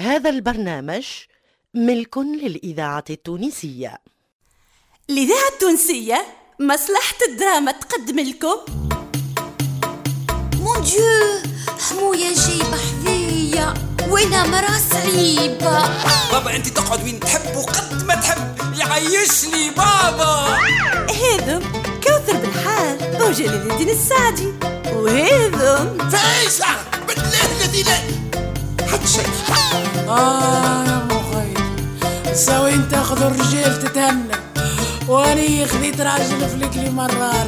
هذا البرنامج ملك للإذاعة التونسية. الإذاعة التونسية مصلحة الدراما تقدم لكم. مون ديو حموية جايبة حذية وأنا مرا صعيبة. بابا أنت تقعد وين تحب وقد ما تحب. يعيشني بابا. هذم كوثر بالحال وجلال الدين السعدي. وهذم فايسة بالله الذي لا حد شيء. آه يا مخي سوي أنت تاخذ الرجال تتهنى واني خذيت راجل فلكلي مرار.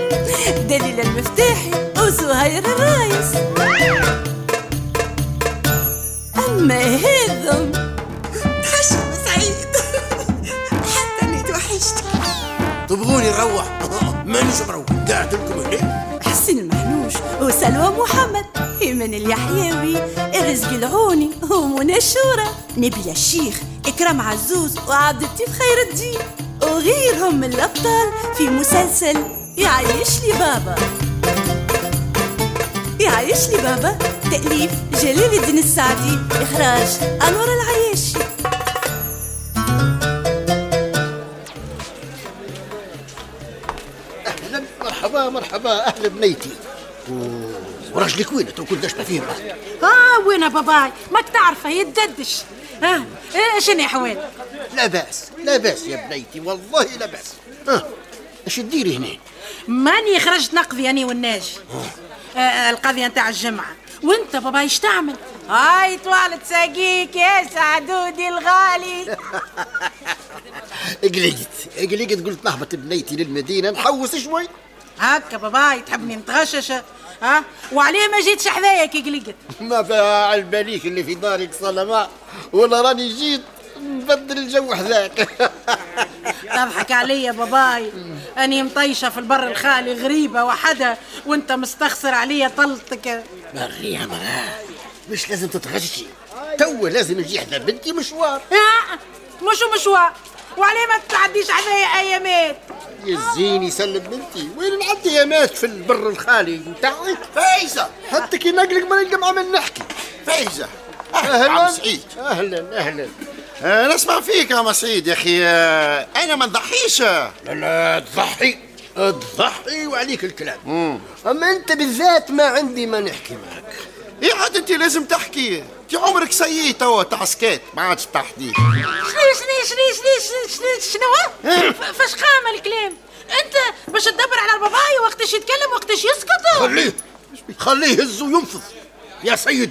دليل المفتاحي وزهير الرايس. أما هذم حشم سعيد حتى اني توحشت تبغوني نروح؟ مانيش مروح. قاعد لكم هنا حسين المحنوش وسلوى محمد. إيمان اليحيوي الرزق العوني ومنى الشورى. نبيل الشيخ إكرام عزوز وعبد اللطيف خير الدين. وغيرهم من الأبطال في مسلسل يعيش لي بابا. يعيش لي بابا. تأليف جلال الدين السعدي. إخراج أنور العياشي أهلا مرحبا مرحبا أهلا بنيتي. وراجلك وين؟ تو كنت ما فيه. بس آه وين يا باباي؟ ماك تعرفه يتددش. ها آه. شنو احوال لا بأس لا بأس يا بنيتي والله لا بأس. ها إيش تديري هنا ماني خرجت نقضي أني والناجي آه القضية نتاع الجمعة. وأنت باباي إيش تعمل؟ هاي طوالة ساقيك يا سعدودي الغالي. قلقت قلقت قلت نهبط بنيتي للمدينة نحوس شوي. هكا باباي تحبني نتغشش. ها؟ وعليه ما جيتش حذايا كي قلقت. ما فيها على باليش اللي في دارك صلماء ولا راني جيت نبدل الجو حذاك. تضحك عليا باباي. أني مطيشة في البر الخالي غريبة وحدها وأنت مستخسر عليا طلتك. مراه مش لازم تتغشي. تو لازم نجي حدا بنتي مشوار. آه، مش مشوار. وعليه ما تعديش عليا ايامات. يزيني سلم بنتي. وين نعدي يا مات في البر الخالي؟ نتاعك فايزة. حتى كي نقلق ما نلقى مع من نحكي. فايزة. أهلا. عم سعيد. أهلا أهلا. آه، نسمع فيك يا عم سعيد يا أخي. آه، أنا ما نضحيش. لا لا تضحي. تضحي وعليك الكلام. أما أنت بالذات ما عندي ما نحكي معك. إيه عاد أنت لازم تحكي. أنت عمرك سيء توا تاع سكات ما عادش تحكي شنو شنو شنو شنو شنو شنو ف- فاش قام الكلام؟ انت باش تدبر على باباي وقتاش يتكلم وقتاش يسكت؟ خليه. خليه يهز وينفض يا سيد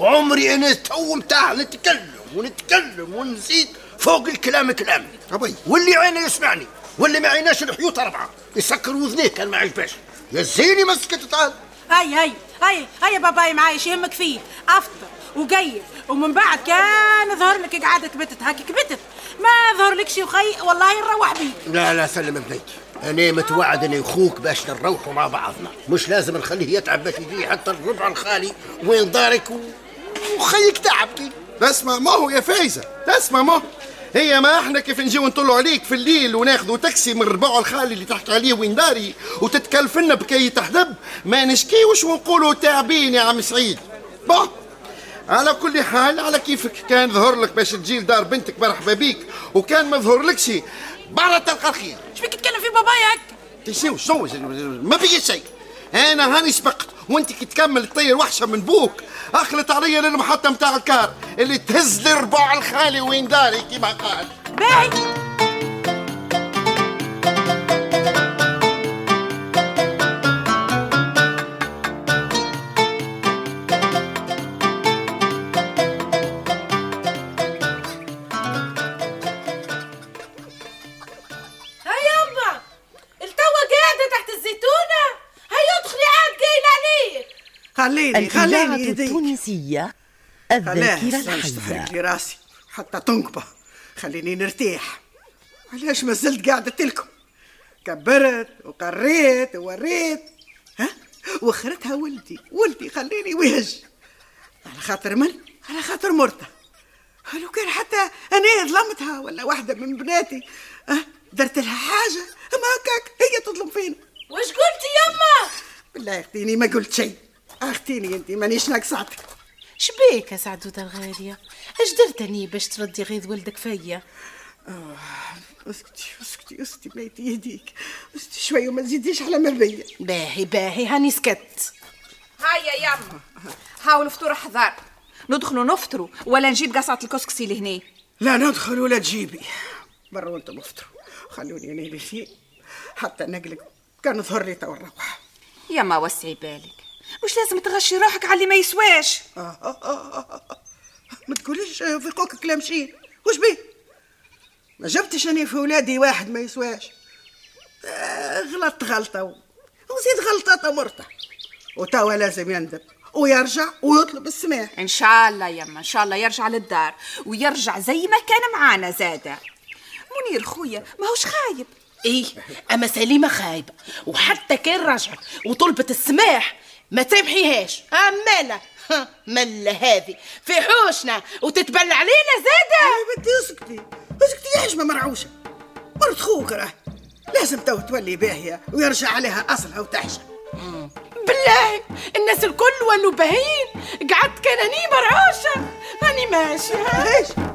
عمري أنا تو متاع نتكلم ونتكلم ونزيد فوق الكلام كلام. أبي. واللي عينه يسمعني واللي ما عيناش الحيوط اربعه يسكر وذنيه كان ما عجباش يا زيني مسكت تعال هاي هاي هاي هاي باباي معايا يهمك فيه. افطر وقيد ومن بعد كان ظهر لك قعدة كبتت هاك كبتت. ما ظهر لك شي خي والله نروح بيه لا لا سلم بنيتي أنا متوعد أنا واخوك باش نروحوا مع بعضنا. مش لازم نخليه يتعب باش يجي حتى الربع الخالي وين دارك و... وخيك تعب كي اسمع ما هو يا فايزة. اسمع ما هو. هي ما إحنا كيف نجيو نطلعوا عليك في الليل وناخذوا تاكسي من الربع الخالي اللي تحكي عليه وين داري وتتكلفنا بكي تحدب؟ ما نشكيوش ونقولوا تعبين يا عم سعيد. با. على كل حال على كيفك. كان ظهر لك باش تجي لدار بنتك مرحبا بيك. وكان ما ظهر لكش برا تلقى الخير. شبيك تتكلم في باباي هك شنو شنو ما بقي شيء. أنا هاني سبقت. وأنت كي تكمل تطير وحشة من بوك أخلت عليا للمحطة متاع الكار اللي تهز لي ربع الخالي وين داري كيما قال. باهي. خليني خليني يديك. التونسية الذاكرة الحية. لي راسي حتى تنقبة. خليني نرتاح. علاش ما زلت قاعدة لكم كبرت وقريت ووريت. ها؟ وأخرتها ولدي. ولدي خليني وهج. على خاطر من؟ على خاطر مرته. لو كان حتى أنا ظلمتها ولا واحدة من بناتي. ها؟ درت لها حاجة؟ أما هكاك هي تظلم فينا. وش قلتي يما بالله يا اختيني ما قلت شيء. أختيني أنت مانيش ناقصاتك. شبيك يا سعدودة الغالية اش درتني باش تردي غيظ ولدك فيا؟ اسكتي اسكتي اسكتي بنيتي يهديك اسكتي شوي وما تزيديش على مربية باهي باهي هاني سكت. هيا يما. هاو الفطور حضر ندخلوا نفطروا ولا نجيب قصعة الكسكسي لهنا؟ لا ندخل ولا تجيبي. برا وأنتم افطروا. خلوني أنا فيه حتى نقلق. كان ظهر لي تو نروح يما وسعي بالك. مش لازم تغشي روحك على اللي ما يسواش. آه آه آه. ما تقوليش في قوك كلام شين وش بيه؟ ما جبتش أنا في ولادي واحد ما يسواش. آه غلطت غلطة وزيد غلطة مرته وتوا لازم يندم. ويرجع ويطلب السماح. إن شاء الله يما إن شاء الله يرجع للدار. ويرجع زي ما كان معانا زاده. منير خويا ما هوش خايب. إيه أما سليمة خايبة. وحتى كان رجعت وطلبت السماح. ما تسامحيهاش أمانة. ها، ملة هذه. في حوشنا. وتتبلى علينا زادة. يا بنتي اسكتي. اسكتي يا حشمة مرعوشة؟ مرت خوك راه لازم تو تولي باهية ويرجع عليها أصلها وتحشم بالله. الناس الكل ولوا باهيين قعدت كان مرعوشة. هاني ماشية.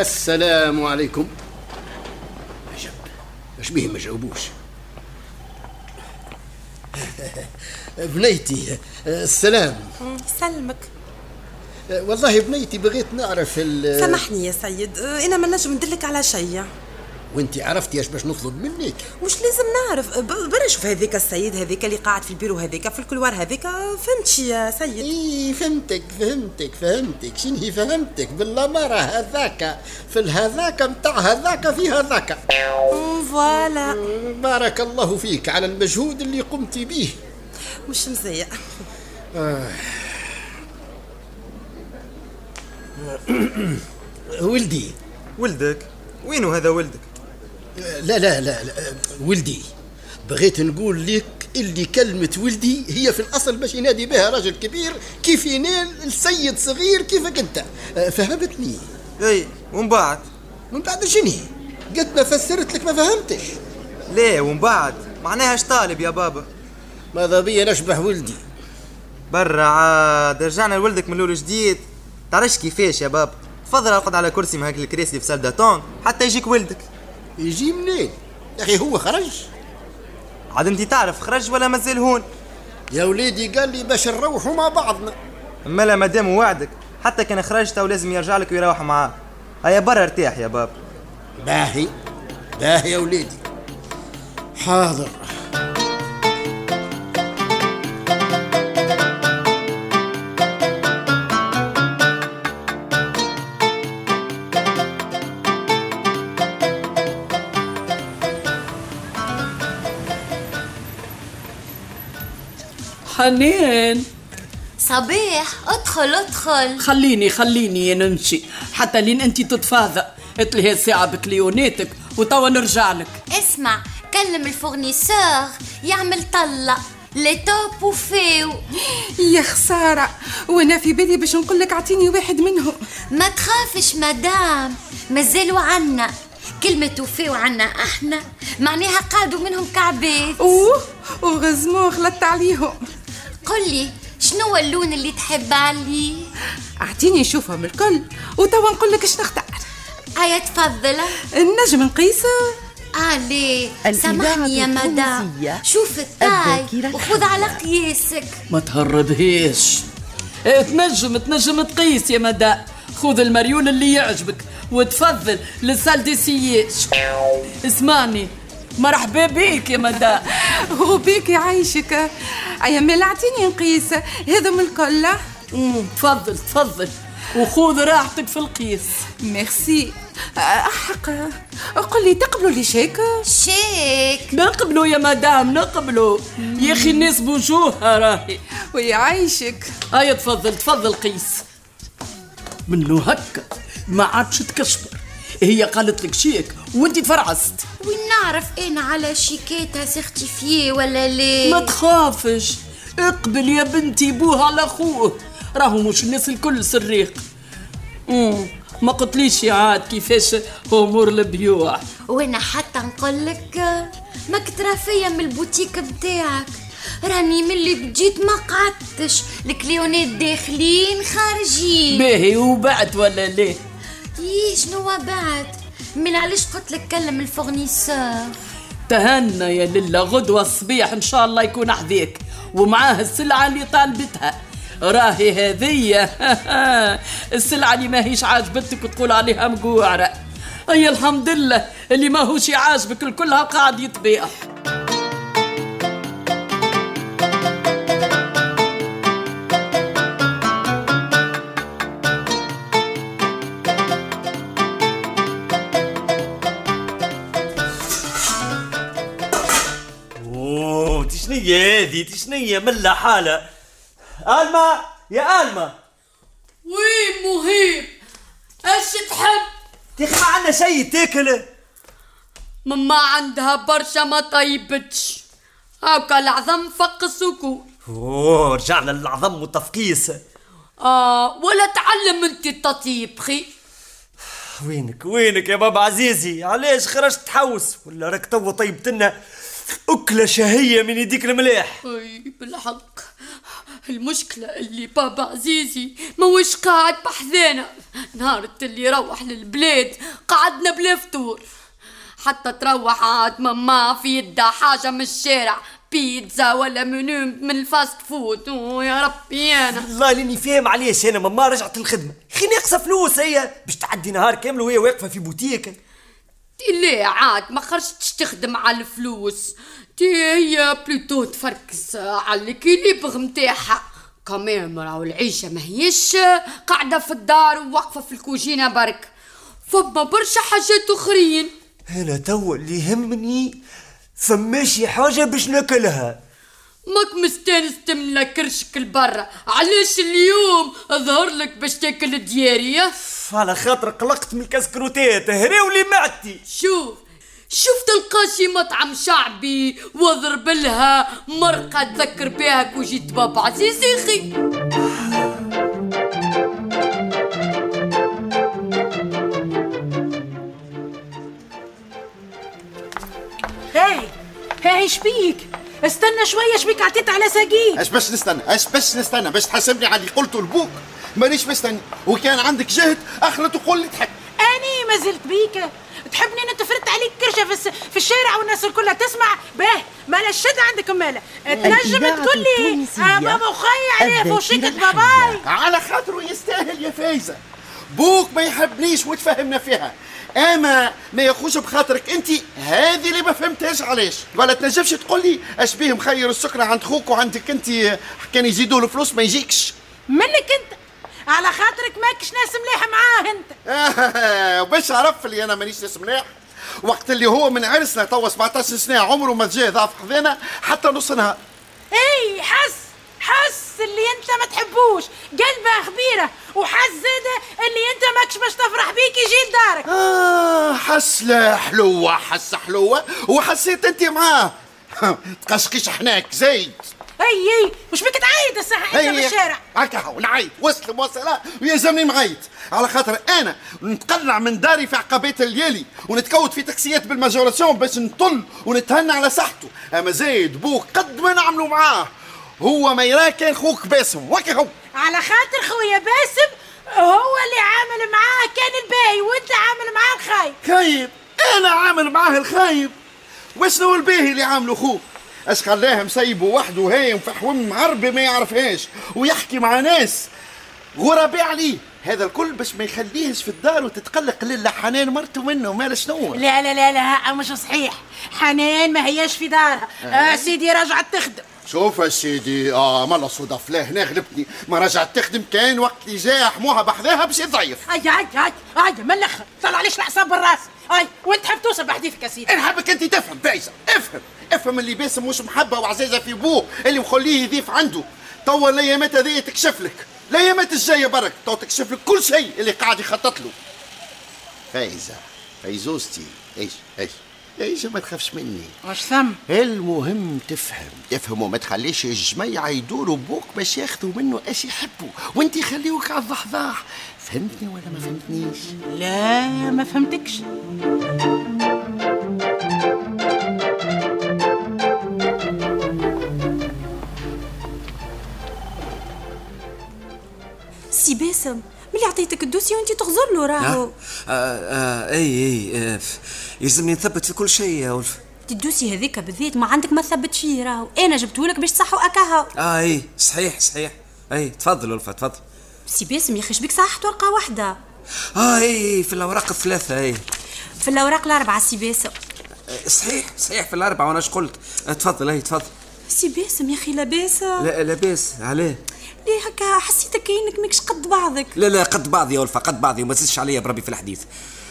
السلام عليكم. عجب. إيش بيه ما جاوبوش؟ بنيتي السلام. سلمك. والله بنيتي بغيت نعرف ال سامحني يا سيد. أنا ما نجم ندلك على شيء. وانت عرفتي إيش باش نطلب منك. مش لازم نعرف؟ برا شوف هذيك السيد هذيك اللي قاعد في البيرو هذيك في الكلوار هذيك فهمتش يا سيد؟ إي فهمتك فهمتك فهمتك. شنهي فهمتك؟ بالاماره هذاك في الهذاك متاع هذاك في هذاك. فوالا. بارك الله فيك على المجهود اللي قمت به. مش مزيع. ولدي. ولدك؟ وينو هذا ولدك؟ لا لا لا, لا ولدي بغيت نقول لك اللي كلمة ولدي هي في الأصل باش ينادي بها راجل كبير كيف ينال السيد صغير كيفك أنت؟ فهمتني. إي ومن بعد؟ من بعد شنو؟ قد ما فسرت لك ما فهمتش. ليه ومن بعد؟ معناها اش طالب يا بابا؟ ماذا بيا نشبح ولدي؟ برا عاد رجعنا لولدك من الأول جديد. تعرفش كيفاش يا بابا تفضل اقعد على كرسي من هاك الكراسي في سال داتون حتى يجيك ولدك. يجي منين؟ يا أخي هو خرج. عاد أنت تعرف خرج ولا مازال هون؟ يا وليدي قال لي باش نروحوا مع بعضنا. أما لا مادام وعدك. حتى كان خرجت ولازم يرجع لك ويروح معاه هيا برا ارتاح يا بابا باهي باهي يا وليدي. حاضر. حنين. صبيح ادخل ادخل. خليني خليني نمشي حتى لين انت تتفاضى اتلهي الساعة بكليوناتك وتوا نرجع لك. اسمع كلم ال fournisseur يعمل طلة. les tops وفيو. يا خسارة وأنا في بالي باش نقول لك اعطيني واحد منهم. ما تخافش مدام. مازالوا عنا. كلمة وفيو عنا إحنا. معناها قعدوا منهم كعبات أوه وغزمو غلطت عليهم. قل لي شنو اللون اللي تحب عليه أعطيني نشوفهم الكل وتوا نقول لك اش نختار هيا تفضل النجم نقيس. علي الإذاعة سامحني يا مدام. التونسية. شوف التاي وخذ على قياسك. ما تهربهاش إيه، تنجم تنجم تقيس يا مدام. خذ المريول اللي يعجبك وتفضل للسال دي سياج اسمعني. مرحبا بيك يا مدام وبيك يعيشك ايا مال اعطيني نقيس. هذم الكل. مم، تفضل تفضل. وخذ راحتك في القيس. ميرسي. أحق. قل لي تقبلوا لي شيك؟ شيك. نقبلوا يا مدام نقبلوا. يا أخي الناس بوجوهها راهي. ويعيشك هيا تفضل تفضل قيس. منو هكا؟ ما عادش تكشفر هي قالت لك شيك. وانت تفرعست وين نعرف أنا على شيكيتها certifié ولا ليه؟ ما تخافش. اقبل يا بنتي بوها على اخوه. راهو مش الناس الكل سريق. مم. ما قلتليش يا عاد كيفاش امور البيوع. وأنا حتى نقول لك ما كترى فيا من البوتيك بتاعك. راني ملي بجيت ما قعدتش. الكليونات داخلين خارجين. باهي وبعد ولا ليه؟ إيه شنو بعد؟ من علاش قلت لك كلم الفورنيسور؟ تهنى يا لله غدوة الصبيح إن شاء الله يكون حذيك ومعاه السلعة اللي طالبتها. راهي هذية. السلعة اللي ماهيش عاجبتك وتقول عليها مقوعرة أي الحمد لله اللي ماهوش عاجبك الكلها قاعد يتبيع دي شنية ملا حالة. آلما يا آلما. وين مهيب؟ أيش تحب؟ تخفى عنا شيء تاكل ماما عندها برشا ما طيبتش. هاكا العظم فق السكون أوه رجعنا للعظم وتفقيس. آه ولا تعلم أنت التطيب خي. وينك وينك يا بابا عزيزي؟ علاش خرجت تحوس؟ ولا راك تو طيبت لنا أكلة شهية من يديك الملاح. اي بالحق المشكلة اللي بابا عزيزي موش قاعد بحذانا. نهار اللي روح للبلاد قعدنا بلا فطور. حتى تروح عاد ماما في يدها حاجة من الشارع. بيتزا ولا منو من ال fast food. يا ربي أنا. والله لأني فاهم علاش أنا ماما رجعت للخدمة خي ناقصة فلوس هي باش تعدي نهار كامل وهي واقفة في بوتيك ليه عاد؟ ما خرجتش تخدم على الفلوس. تي هي plutôt تفركس على ال équilibre متاعها. كمان راهو العيشة ما هيش قاعدة في الدار وواقفة في الكوجينة برك. فما برشا حاجات أخرين. أنا تو اللي يهمني فماشي حاجة باش ناكلها. ماك مستانس تملى كرشك البرا علاش اليوم ظهر لك باش تاكل ديارية على خاطر قلقت من الكسكروتات هراولي معدتي. شوف شوف تلقى شي مطعم شعبي واضرب لها مرقة تذكر بها كو جيت بابا عزيزي خي هاي هاي شبيك؟ استنى شوية شبيك عطيت على ساقيك اش باش نستنى؟ اش باش نستنى؟ باش تحاسبني على اللي قلته لبوك. مانيش مستني. وكان عندك جهد اخلط وقول لي تحب أني ما زلت بيك. تحبني أنا تفرت عليك كرشة في, الس... في الشارع والناس الكلها تسمع؟ باه مالا الشد عندك مالا تنجم تقول لي آه بابا وخي عليه فوشيكة باباي. على خاطره يستاهل يا فايزة. بوك ما يحبنيش وتفهمنا فيها. أما ما يخوش بخاطرك أنت هذه اللي ما فهمتهاش علاش. ولا تنجمش تقول لي أش بيه مخير السكر عند خوك وعندك أنت كان يزيدوا الفلوس ما يجيكش. منك أنت. على خاطرك ماكش ناس مليح معاه أنت. وباش عرف اللي أنا مانيش ناس مليح وقت اللي هو من عرسنا توا 17 سنة عمره ما جا ضاف حذانا حتى نص نهار. إي حس حس اللي أنت ما تحبوش. قلبة خبيرة. وحس زاده اللي أنت ماكش باش تفرح بيك يجي لدارك آه حس لا حلوة حس حلوة وحسيت أنت معاه. تقشقش حناك زايد أي أي مش بك تعيد الساعة انت في الشارع؟ هكا هو نعيط. وصل موصلة ويلزمني معيط. على خاطر أنا نتقلع من داري في عقبات الليالي ونتكوت في تاكسيات بال majoration باش نطل ونتهنى على صحته. أما زايد بوك قد ما نعملوا معاه. هو ما يراه كان خوك باسم. وكا هو. على خاطر خويا باسم هو اللي عامل معاه كان الباهي وانت عامل الخايب. خايب. أنا عامل معاه الخايب. وشنو الباهي اللي عامله خوك اش خلاه مسيبه وحده هايم في حوم معربي ما يعرفهاش ويحكي مع ناس غرباء عليه. هذا الكل باش ما يخليهش في الدار وتتقلق لله حنان مرته منه مال شنو؟ لا لا لا لا مش صحيح. حنان ما هياش في دارها. آه. آه سيدي رجعت تخدم. شوف يا سيدي آه مالا صدف لا هنا غلبتني. ما رجعت تخدم كان وقت اللي جاء حموها بحذاها باش يضيف أي أي أي أي من الآخر طلع ليش الحساب بالراس؟ أي وأنت حاب توصل بحديثك يا سيدي نحبك أنت تفهم فايزه افهم. افهم اللي باسم مش محبة وعزيزة في بوه اللي مخليه يضيف عنده. توا الأيامات هذه تكشف لك. الأيامات الجاية برك تو تكشف لك كل شيء اللي قاعد يخطط له. فايزه فيزوزتي إيش إيش؟ إيش ما تخافش مني. واش ثم؟ المهم تفهم. تفهم وما تخليش الجميع يدوروا بوك باش ياخذوا منه إيش يحبوا. وأنت خليوك على الضحضاح. فهمتني ولا ما فهمتنيش؟ لا ما فهمتكش. سي باسم ملي عطيتك الدوسي وانت تغزر له راهو. آه آه أي أي آه يلزمني نثبت في كل شيء يا ولف. الدوسي هذيك بالذات ما عندك ما ثبت فيه راهو. أنا جبتهولك باش تصحوا اكاهو آه أي صحيح صحيح. أي تفضل ولفة تفضل. سي باسم يا أخي شبيك صححت ورقه واحدة؟ آه أي في الأوراق الثلاثة أي. في الأوراق الأربعة سي باسم. آه، صحيح صحيح في الأربعة وأنا قلت؟ آه، تفضل أي تفضل. سي باسم يا أخي لاباس لا لاباس عليه. ليه هكا حسيتك كأنك ماكش قد بعضك؟ لا لا قد بعضي يا ولفة قد بعضي وما تزيدش عليا بربي في الحديث.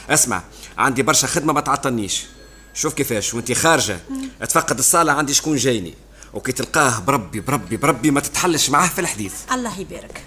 اسمع عندي برشا خدمة ما تعطلنيش. شوف كيفاش وانت خارجة تفقد الصالة عندي شكون جايني. وكي تلقاه بربي بربي بربي ما تتحلش معاه في الحديث. الله يبارك.